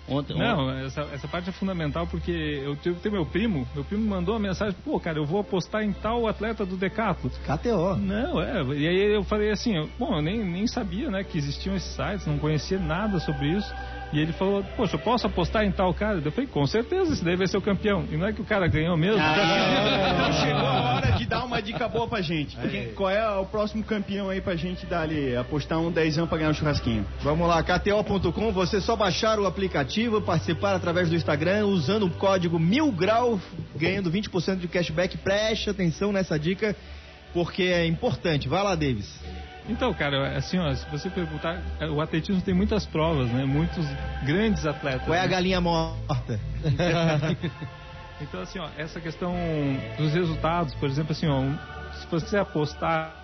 Ontem, Não, essa, essa parte é fundamental porque eu tenho, tenho meu primo, meu primo mandou uma mensagem, pô, cara, eu vou apostar em tal atleta do Decathlon. KTO. Não, é, e aí eu falei assim, bom, eu nem, nem sabia, né, que existiam esses sites, não conhecia nada sobre isso. E ele falou, poxa, eu posso apostar em tal cara? Eu falei, com certeza, esse daí vai ser o campeão. E não é que o cara ganhou mesmo? Então chegou a hora de dar uma dica boa pra gente. Quem- qual é o próximo campeão aí pra gente dar ali, apostar um dezão pra ganhar um churrasquinho? Vamos lá, KTO.com, você só baixar o aplicativo, participar através do Instagram, usando o código Mil Grau, ganhando 20% de cashback. Preste atenção nessa dica, porque é importante. Vai lá, Davis. Então, cara, assim, ó, se você perguntar, o atletismo tem muitas provas, né? Muitos grandes atletas. Qual é a né? galinha morta? Então, assim, ó, essa questão dos resultados, por exemplo, assim, ó, se você apostar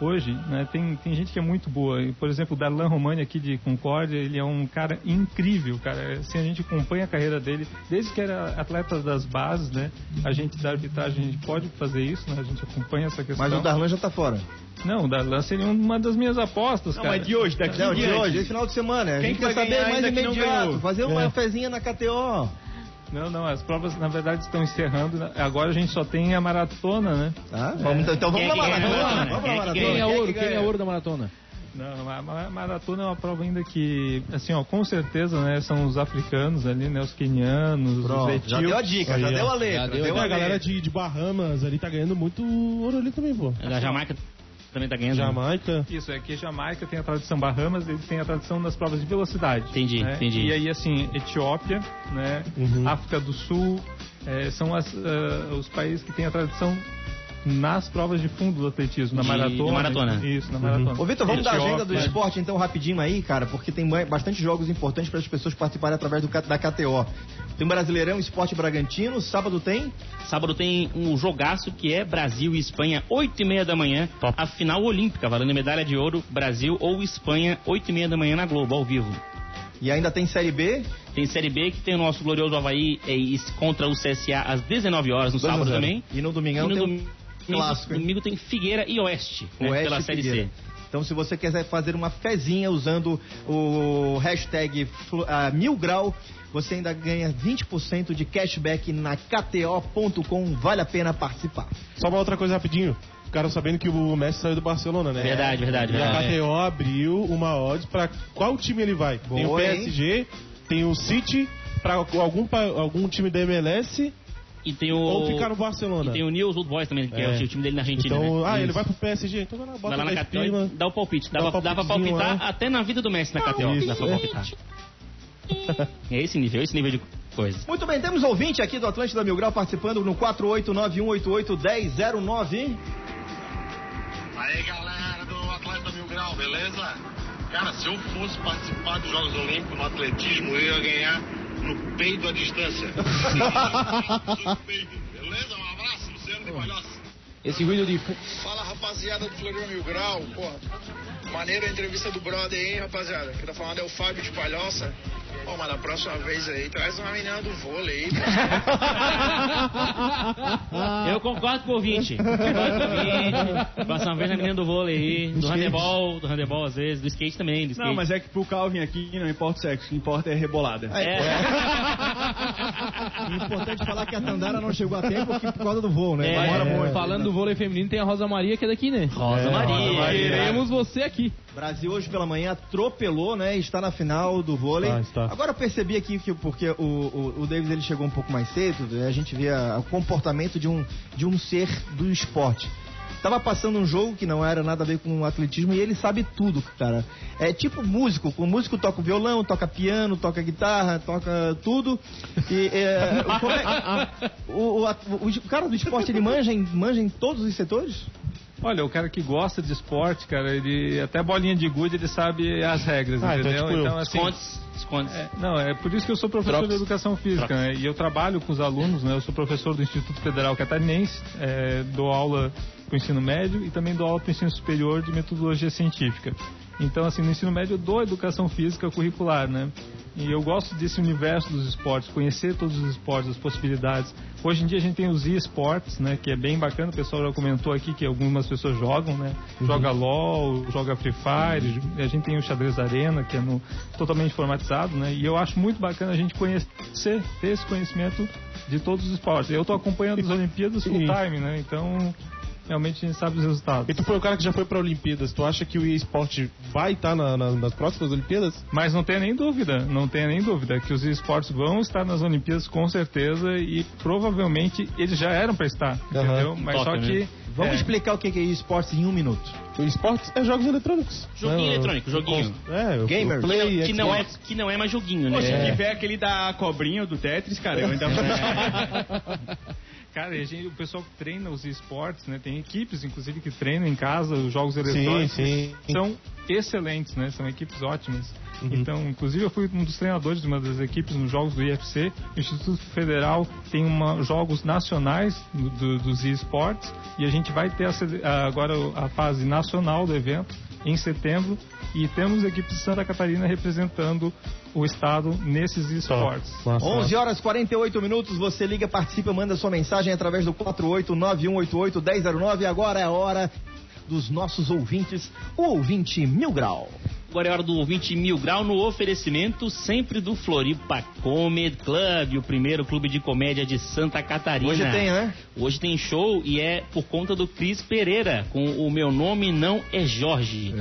hoje, né, tem, tem gente que é muito boa. E, Por exemplo, o Darlan Romani aqui de Concórdia, ele é um cara incrível, cara. Assim, a gente acompanha a carreira dele desde que era atleta das bases, né? A gente da arbitragem, a gente pode fazer isso, né? A gente acompanha essa questão. Mas o Darlan já tá fora. Não, o Darlan seria uma das minhas apostas, Não, cara. mas de hoje, daqui Não, de hoje, esse final de semana. A Quem gente que quer saber mais não imediato. Fazer uma É. fezinha na KTO. Não, não, as provas na verdade estão encerrando. né? Agora a gente só tem a maratona, né? Tá? Vamos, então, então vamos é lá, que ganha a maratona. Vamos é lá, que maratona. Quem é ouro? que Quem é ganha? ouro da maratona? Não, a, maratona é uma prova ainda que, assim, ó, com certeza, né, são os africanos ali, né, os quenianos, os Pronto, já etíopes. deu a dica, já deu a letra. Já deu deu É, a a galera de, de Bahamas ali tá ganhando muito ouro ali também, pô. Da Jamaica também tá ganhando. Jamaica. Isso, é que Jamaica tem a tradição Bahamas, eles têm a tradição das provas de velocidade. Entendi, né? entendi. E aí, assim, Etiópia, né, Uhum. África do Sul, eh, são as, ah, os países que têm a tradição nas provas de fundo do atletismo, na De- maratona. maratona. Isso, na maratona. Ô, Vitor, vamos dar a agenda do Etiópia. esporte então rapidinho aí, cara, porque tem ba- bastante jogos importantes para as pessoas participarem através do, da KTO. Tem o Brasileirão Esporte Bragantino, sábado tem Sábado tem um jogaço que é Brasil e Espanha, 8 e meia da manhã. A final olímpica, valendo medalha de ouro, Brasil ou Espanha, 8 e meia da manhã na Globo, ao vivo. e ainda tem Série B. Tem Série B que tem o nosso glorioso Havaí é, is- contra o CSA às 19 horas no 2 a sábado 0. também. E no domingão E no tem domingo, clássico, hein? domingo tem Figueira e Oeste, né, Oeste pela e Série Figueira. C. Então, se você quiser fazer uma fezinha usando o hashtag ah, mil grau, você ainda ganha 20% de cashback na KTO.com. Vale a pena participar. Só uma outra coisa rapidinho. Ficaram sabendo que o Messi saiu do Barcelona, né? Verdade, verdade, E a. KTO abriu uma odds pra qual time ele vai. tem o Boa, hein? PSG, tem o City, pra algum, algum time da MLS E tem o. ou ficar no Barcelona. E tem o News Old Boys também, que é, É. o time dele na Argentina. Então, né? ah, ele Isso. vai pro PSG, então vai lá, bota Vai lá na 10 KTO dá o palpite. Dá, Dá dá pra palpitar lá. até na vida do Messi na KTO. Dá pra palpitar. É esse nível, esse nível de coisa. Muito bem, temos ouvinte aqui do Atlântida Mil Grau participando no 489-188-1009. Aí galera do Atleta Mil Grau, beleza? Cara, se eu fosse participar dos Jogos Olímpicos no atletismo, eu ia ganhar no peito à distância. Beleza? Um abraço, Luciano de Palhoça. Esse ruído de... Fala rapaziada do Floripa Mil Grau, porra. Maneira a entrevista do brother aí, rapaziada. Quem tá falando é o Fábio de Palhoça. Pô, mas da próxima vez aí, traz uma menina do vôlei aí. Eu concordo com o ouvinte. Concordo com o ouvinte. Próxima vez na menina do vôlei aí, do handebol, do handebol às vezes, do skate também, do skate. Não, mas é que pro Calvin aqui não importa o sexo, o que importa é rebolada. É. Importante falar que a Tandara não chegou a tempo aqui por causa do voo, né? É. Demora muito. Falando do vôlei feminino, tem a Rosa Maria que é daqui, né? Rosa Maria. Queremos você aqui. Brasil hoje pela manhã atropelou, né? Está na final do vôlei. Ah, está. Agora eu percebi aqui que porque o, o, o Davis ele chegou um pouco mais cedo, a gente via o comportamento de um, de um ser do esporte. Tava passando um jogo que não era nada a ver com atletismo e ele sabe tudo, cara. É tipo músico, o músico toca violão, toca piano, toca guitarra, toca tudo. E é, é- o, o, o- o cara do esporte ele manja em, manja em todos os setores? Olha, o cara que gosta de esporte, cara, ele até bolinha de gude, ele sabe as regras, Ah, então, entendeu? tipo eu. assim, Esconde, esconde. é, não, é por isso que eu sou professor de educação física, né? E eu trabalho com os alunos, né? Eu sou professor do Instituto Federal Catarinense, é, dou aula para o ensino médio e também dou aula para o ensino superior de metodologia científica. Então, assim, no ensino médio eu dou educação física curricular, né? E eu gosto desse universo dos esportes, conhecer todos os esportes, as possibilidades. Hoje em dia a gente tem os e-sports, né? Que é bem bacana, o pessoal já comentou aqui que algumas pessoas jogam, né? Joga LOL, joga Free Fire, a gente tem o xadrez arena, que é no, totalmente informatizado, né? E eu acho muito bacana a gente conhecer, ter esse conhecimento de todos os esportes. Eu estou acompanhando as Olimpíadas full time, né? Então, realmente a gente sabe os resultados. E tu foi o cara que já foi pra Olimpíadas. Tu acha que o eSport vai estar na- na- nas próximas Olimpíadas? Mas não tenha nem dúvida, não tenha nem dúvida que os esportes vão estar nas Olimpíadas com certeza e provavelmente eles já eram para estar, entendeu? Mas só Tóquio, que né? Vamos é, explicar o que é esportes em um minuto. O esporte é jogos eletrônicos. Joguinho né? eletrônico, joguinho. É, o Gamers. Play, que, não é, que não é mais joguinho, né? Pô, se É. tiver aquele da cobrinha ou do Tetris, cara, eu ainda Cara, a gente, o pessoal que treina os esportes, né? Tem equipes, inclusive, que treinam em casa os jogos Sim, eletrônicos. sim. São excelentes, né? São equipes ótimas. Uhum. Então, inclusive, eu fui um dos treinadores de uma das equipes nos jogos do IFC. O Instituto Federal tem uma, jogos nacionais do- do- dos esportes e a gente vai ter a a- agora a fase nacional do evento em setembro e temos equipes de Santa Catarina representando o estado nesses esportes. Massa, 11 massa. horas e 48 minutos, você liga, participa, manda sua mensagem através do 4891881009. Agora é a hora dos nossos ouvintes, o ouvinte Mil Grau. Agora é hora do ouvinte Mil Grau no oferecimento sempre do Floripa Comedy Club, o primeiro clube de comédia de Santa Catarina. Hoje tem, né? Hoje tem show e é por conta do Cris Pereira, com o meu nome não é Jorge.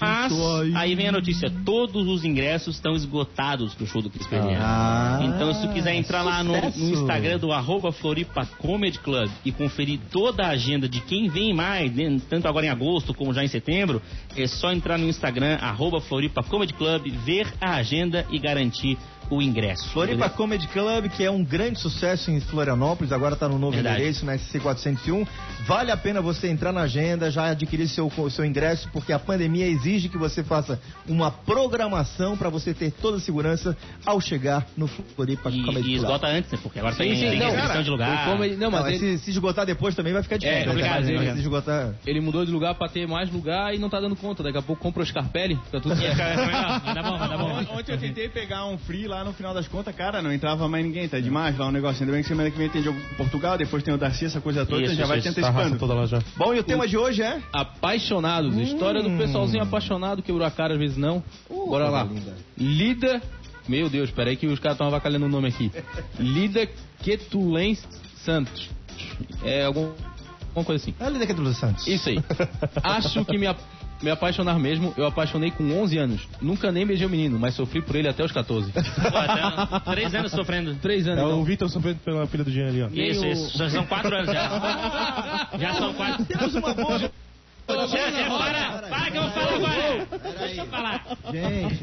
Mas aí. vem a notícia, todos os ingressos estão esgotados pro show do Cris Pereira. Ah, Então, se tu quiser entrar lá no, sucesso. no Instagram do arroba Floripa Comedy Club e conferir toda a agenda de quem vem mais, né, tanto agora em agosto como já em setembro, é só entrar no Instagram, arroba Floripa Comedy Club, ver a agenda e garantir o ingresso. Floripa Comedy Club, que é um grande sucesso em Florianópolis, agora está no novo Verdade. endereço, na SC 401. Vale a pena você entrar na agenda, já adquirir seu, seu ingresso, porque a pandemia exige que você faça uma programação para você ter toda a segurança ao chegar no Floripa E, Comedy e Club. esgota antes, né? Porque agora Sim, tem, sim, tem não, cara, de lugar. Como ele- não, Não, mas mas ele, se, se esgotar depois também vai ficar difícil. É, né? complicado, Mas né? Se esgotar... ele mudou de lugar pra ter mais lugar e não tá dando conta. Daqui a pouco compra o Scarpelli, tá tudo certo. Vai dar bom, vai dar bom. Ontem eu tentei pegar um free lá no final das contas, cara, não entrava mais ninguém, tá demais lá um negócio. Ainda bem que semana que vem tem jogo com Portugal, depois tem o Darcy, essa coisa toda, Isso, já vai isso, te Tá toda lá já. Bom, e o tema de hoje é... Apaixonados. História do pessoalzinho apaixonado, quebrou a cara às vezes não. Bora lá. linda. Lida. Meu Deus, peraí que os caras estão avacalhando o nome aqui. Lida Quetulens Santos. É algum, alguma coisa assim. É a Lida aqui dos Santos. Isso aí. Acho que me, me apaixonar mesmo, eu apaixonei com 11 anos. Nunca nem beijei o menino, mas sofri por ele até os 14. Pô, tá três anos sofrendo. Três anos. É então. o Vitor sofrendo pela filha do Jean ali, ó. Isso, isso. Já são quatro anos já. Já são quatro. Temos uma boa... Para, para que eu vou falar agora. Deixa eu falar. Gente,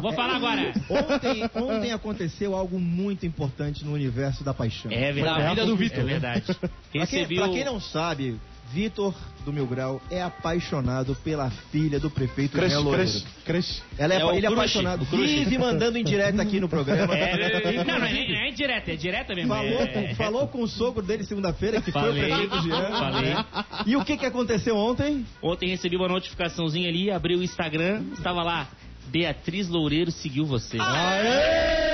Vou falar agora. ontem, ontem aconteceu algo muito importante no universo da paixão. É verdade. Da vida do Vitor. É verdade. Pra quem, Recebi pra o... quem não sabe, Vitor do Mil Grau é apaixonado pela filha do prefeito Cresce. Ela é, É ele é crush, apaixonado. Vive mandando em direta aqui no programa. É, não, não é, não é direta, é direta mesmo. Falou, é, com, falou com o sogro dele segunda-feira, que foi Falei, o prefeito Jean. falei. E o que, que aconteceu ontem? Ontem recebi uma notificaçãozinha ali, abri o Instagram, estava lá. Beatriz Loureiro seguiu você. É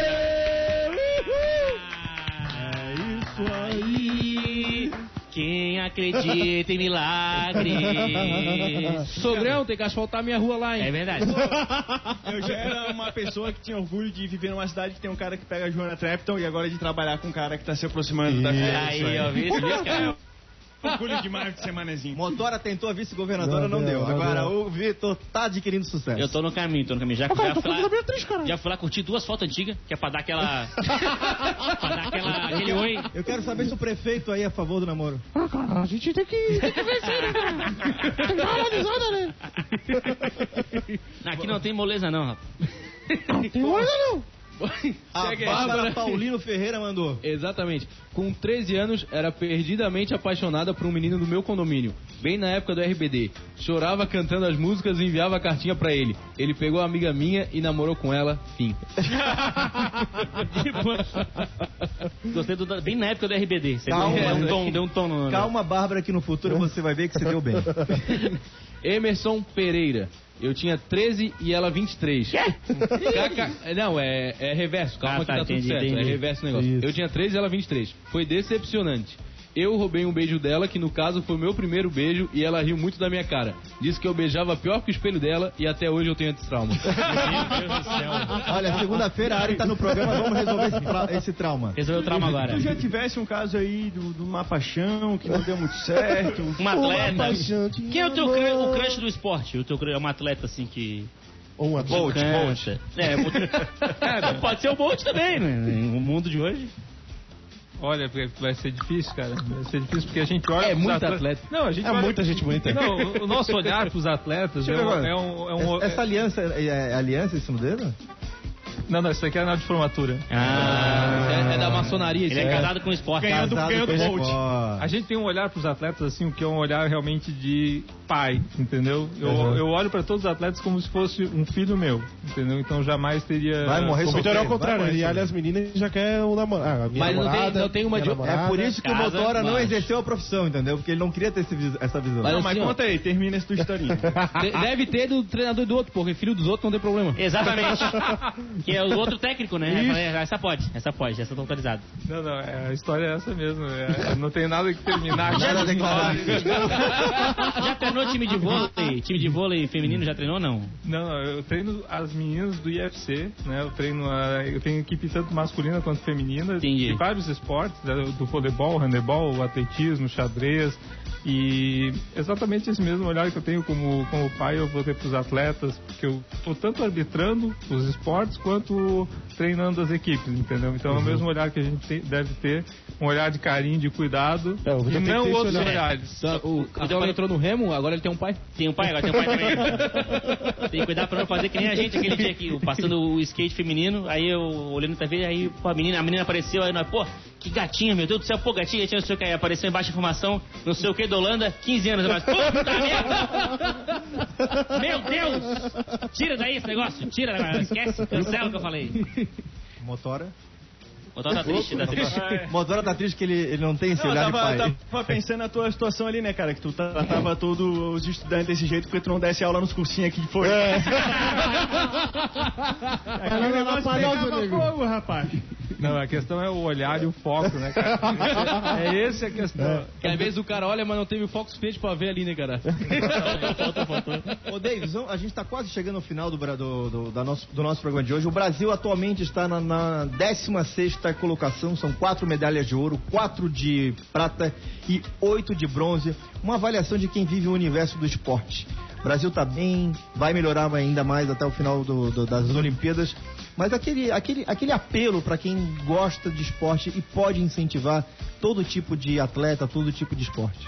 acredita em milagres. Sogrão, tem que asfaltar minha rua lá, hein? É verdade. Eu já era uma pessoa que tinha orgulho de viver numa cidade que tem um cara que pega a Joana Trapton e agora de trabalhar com um cara que tá se aproximando da filha. Aí, ó, viu, viu, cara? Orgulho demais de ser manezinho. Motora tentou a vice-governadora, não, Não deu. deu, não Agora deu. o Vitor tá adquirindo sucesso. Eu tô no caminho, tô no caminho. Já, já, fui, lá, já fui lá curtir duas fotos antigas, que é pra dar aquela. pra dar aquela, aquele oi. Eu quero saber se o prefeito aí é a favor do namoro. A gente tem que. Tem que vencer, né, cara? Tem que dar uma valorizada, né? Não, aqui não tem moleza, não, rapaz. Não tem coisa, não. A. Bárbara Paulino Ferreira mandou. Exatamente. Com 13 anos, era perdidamente apaixonada por um menino do meu condomínio, bem na época do RBD. chorava cantando as músicas e enviava a cartinha pra ele. Ele pegou a amiga minha e namorou com ela. Fim. Gostei do. Bem na época do RBD. Você Calma, deu um tom, deu um tom no. Calma, Bárbara, que no futuro você vai ver que você deu bem. Emerson Pereira. Eu tinha 13 e ela 23. Caca... Não, é, é reverso. Calma Ah, que tá, tá tudo entendi, certo. entendi. É reverso o negócio. Isso. Eu tinha 13 e ela 23. Foi decepcionante. Eu roubei um beijo dela, que no caso foi o meu primeiro beijo, e ela riu muito da minha cara. Disse que eu beijava pior que o espelho dela, e até hoje eu tenho esse trauma. Meu Deus do céu. Olha, segunda-feira a Ari tá no programa, vamos resolver esse, tra- esse trauma. Resolveu o trauma agora. Tu já tivesse um caso aí do, de uma paixão que não deu muito certo. Um atleta. que Quem é o teu amor. cru- o crush do esporte? O teu cru- é um atleta assim que. Um atleta. Bolt, Bolt. É. É, pode ser o Bolt também, né? No mundo de hoje. Olha, porque vai ser difícil, cara. Vai ser difícil porque a gente olha. É muito atletas- atleta. Não, a gente É olha- muita gente bonita. Não, o- nosso olhar para os atletas é um, é um, é um- Essa, essa aliança é, é aliança em cima dele? Não, não, isso aqui é anel de formatura. Ah. É, é da maçonaria isso Ele é aí. casado com o esporte. Ganhando- Casado ganhando com esporte. A gente tem um olhar para os atletas assim, que é um olhar realmente de pai, entendeu? Eu, Uhum. eu olho para todos os atletas como se fosse um filho meu, entendeu? Então jamais teria. Vai morrer O solteiro. Vitor é o contrário, ele olha as meninas e já quer o namorado. Ah, Mas não tem- namorada, não tem uma de- É namorada. por isso que o Casa, Motora não exerceu a profissão, entendeu? Porque ele não queria ter esse essa visão. Mas Não, assim, mas ó. conta aí, termina esse tua historinha. De- Deve ter do treinador do outro, porque filho dos outros não tem problema. Exatamente. que é o outro técnico, né? Essa pode, essa pode, essa tá autorizada. Não, não, é, a história é essa mesmo. é, não tem nada que terminar. Nada a declarar. Já treinou time de vôlei? Time de vôlei feminino já treinou ou não? Não, não, eu treino as meninas do IFC, né? Eu treino a, eu tenho equipe tanto masculina quanto feminina Entendi. de vários esportes, né, do voleibol, handebol, atletismo, xadrez e exatamente esse mesmo olhar que eu tenho como como pai eu vou ter para os atletas, porque eu estou tanto arbitrando os esportes quanto treinando as equipes, entendeu? Então é o mesmo olhar que a gente tem- deve ter, um olhar de carinho, de cuidado É, e não outros olhar. olhares. Então, o Casal entrou no Remo, agora ele tem um pai. Tem um pai, agora tem um pai também. tem que cuidar pra não fazer que nem a gente aquele dia aqui, passando o skate feminino, aí eu olhando na TV, aí pô, a menina, a menina apareceu, aí nós, pô, que gatinha, meu Deus do céu, pô, gatinha, gatinha, não sei o que, aí apareceu embaixo informação, não sei o que, da Holanda, 15 anos, mas, puta merda! Meu Deus! Tira daí esse negócio, tira, esquece, cancela o que eu falei. Motora. O Otávio tá triste, tá triste. Motora tá triste que ele, ele não tem esse Não, eu olhar de tava, pai. tava pensando na tua situação ali, né, cara? Que tu tratava todos os estudantes desse jeito porque tu não desse aula nos cursinhos aqui de fora. É. Ela negócio pegava fogo, rapaz. Não, a questão é o olhar e o foco, né, cara? É esse a questão. Que às vezes o cara olha, mas não teve o foco suficiente pra ver ali, né, cara? Ô, Davis, a gente está quase chegando ao final do, do, do- nosso, do nosso programa de hoje. O Brasil atualmente está na, na 16 colocação, são quatro medalhas de ouro, quatro de prata e oito de bronze. Uma avaliação de quem vive o universo do esporte. O Brasil está bem, vai melhorar ainda mais até o final do- do- das Olimpíadas. Mas aquele, aquele, aquele apelo para quem gosta de esporte e pode incentivar todo tipo de atleta, todo tipo de esporte.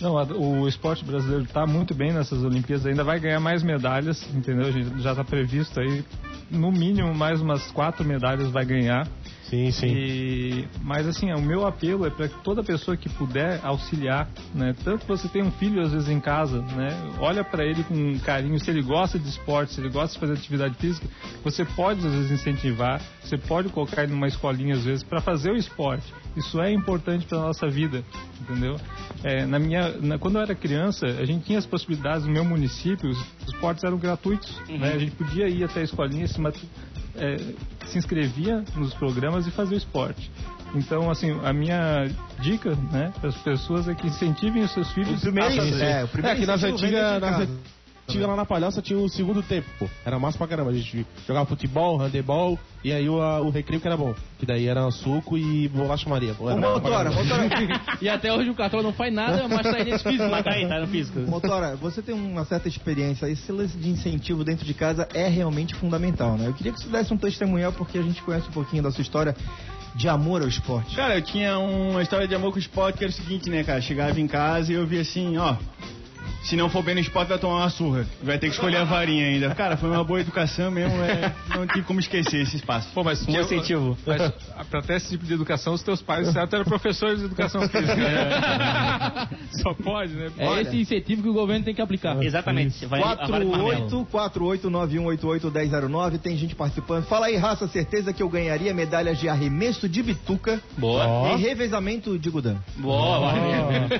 Não, o esporte brasileiro está muito bem nessas Olimpíadas, ainda vai ganhar mais medalhas, entendeu? A gente já está previsto aí, no mínimo, mais umas quatro medalhas vai ganhar. Sim, sim. E, mas assim, o meu apelo é para que toda pessoa que puder auxiliar, né? Tanto que você tem um filho às vezes em casa, né? Olha para ele com carinho, se ele gosta de esporte, se ele gosta de fazer atividade física, você pode às vezes incentivar, você pode colocar ele numa escolinha às vezes para fazer o esporte. Isso é importante para nossa vida, entendeu? É, na minha, na- quando eu era criança, a gente tinha as possibilidades no meu município, os esportes eram gratuitos, né? A gente podia ir até a escolinha, se, é, se inscrevia nos programas e fazia o esporte. Então, assim, a minha dica, né, para as pessoas é que incentivem os seus filhos a fazer. é, o primeiro É que nas antigas, antigas lá na Palhoça tinha o segundo tempo, pô. Era massa pra caramba. A gente jogava futebol, handebol e aí o, o recreio que era bom. Que daí era suco e bolacha Maria. Pô, era Motora. Motora, E até hoje o Cartola não faz nada, mas tá aí nesse físico. Mas tá aí, tá no físico. Motora, você tem uma certa experiência. Esse lance de incentivo dentro de casa é realmente fundamental, né? Eu queria que você desse um testemunhal, porque a gente conhece um pouquinho da sua história de amor ao esporte. Cara, eu tinha uma história de amor com o esporte que era o seguinte, né, cara? Chegava em casa e eu via assim, ó. Se não for bem no esporte, vai tomar uma surra. Vai ter que escolher a varinha ainda. Cara, foi uma boa educação mesmo, é, não tive como esquecer esse espaço. Pô, mas Um eu- incentivo. Mas pra ter esse tipo de educação, os teus pais, certo, eram professores de educação física. né? Só pode, né? É esse incentivo que o governo tem que aplicar. Exatamente. Vai a vara do martelo. 48 4891881009 tem gente participando. Fala aí, raça, certeza que eu ganharia medalhas de arremesso de bituca Boa. e revezamento de Gudan. Boa, vai.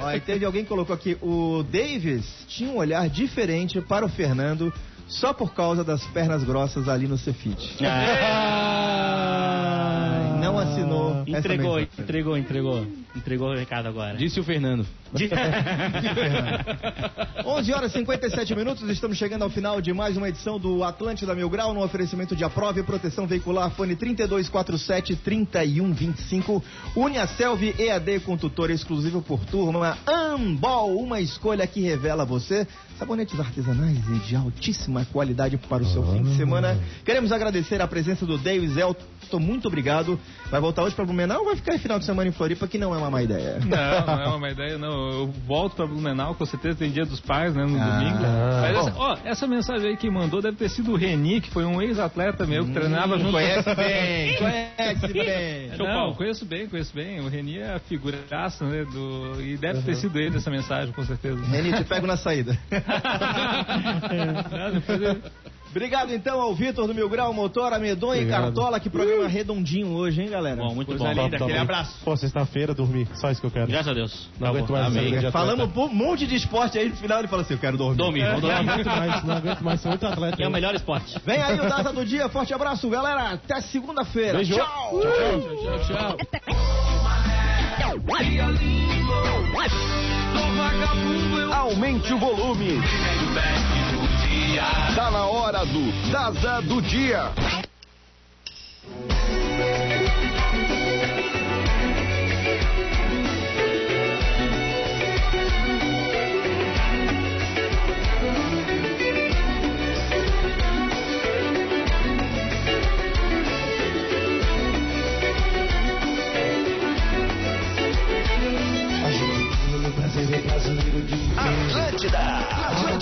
Ó, e teve alguém que colocou aqui, o Davis tinha um olhar diferente para o Fernando só por causa das pernas grossas ali no Cefit. Ah, entregou, entregou, entregou. Entregou o recado agora. Disse o Fernando. 11 horas e 57 minutos, estamos chegando ao final de mais uma edição do Atlântida Mil Grau, no oferecimento de aprova e proteção veicular, fone 3247-3125, Uniaselv EAD com tutor exclusivo por turma, Ambol, uma escolha que revela você, sabonetes artesanais e de altíssima qualidade para o seu fim de semana. Queremos agradecer a presença do Davis Elton, muito obrigado. Vai voltar hoje para Blumenau ou vai ficar em final de semana em Floripa, que não é uma má ideia? Não, não é uma má ideia, não. Eu volto pra Blumenau, com certeza tem dia dos pais, né, no Ah, domingo. ah, Mas essa, ó, essa mensagem aí que mandou deve ter sido o Reni, que foi um ex-atleta meu, que treinava junto Conhece bem, conhece bem. Show, Não, Paulo. conheço bem, conheço bem. O Reni é a figuraça, né? Do... E deve ter sido ele essa mensagem, com certeza. Reni, te pego na saída. Não, Obrigado então ao Vitor do Mil Grau, Motora, Medonha e. Cartola. Que programa redondinho hoje, hein, galera? Bom, muito Coisa bom. linda, aquele abraço. Pô, sexta-feira, dormir. Só isso que eu quero. Graças a Deus. Não aguento mais Amém. Falamos um monte de esporte aí no final, ele falou assim: Eu quero dormir. Dormir, Não dormir. aguento mais, não aguento mais. Sou muito atleta. É o melhor esporte. Vem aí o Data do Dia, forte abraço, galera. Até segunda-feira. Beijo. Tchau. Tchau, tchau. Aumente o volume. Tá na hora do Daza do Dia.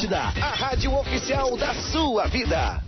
Atlântida, a rádio oficial da sua vida.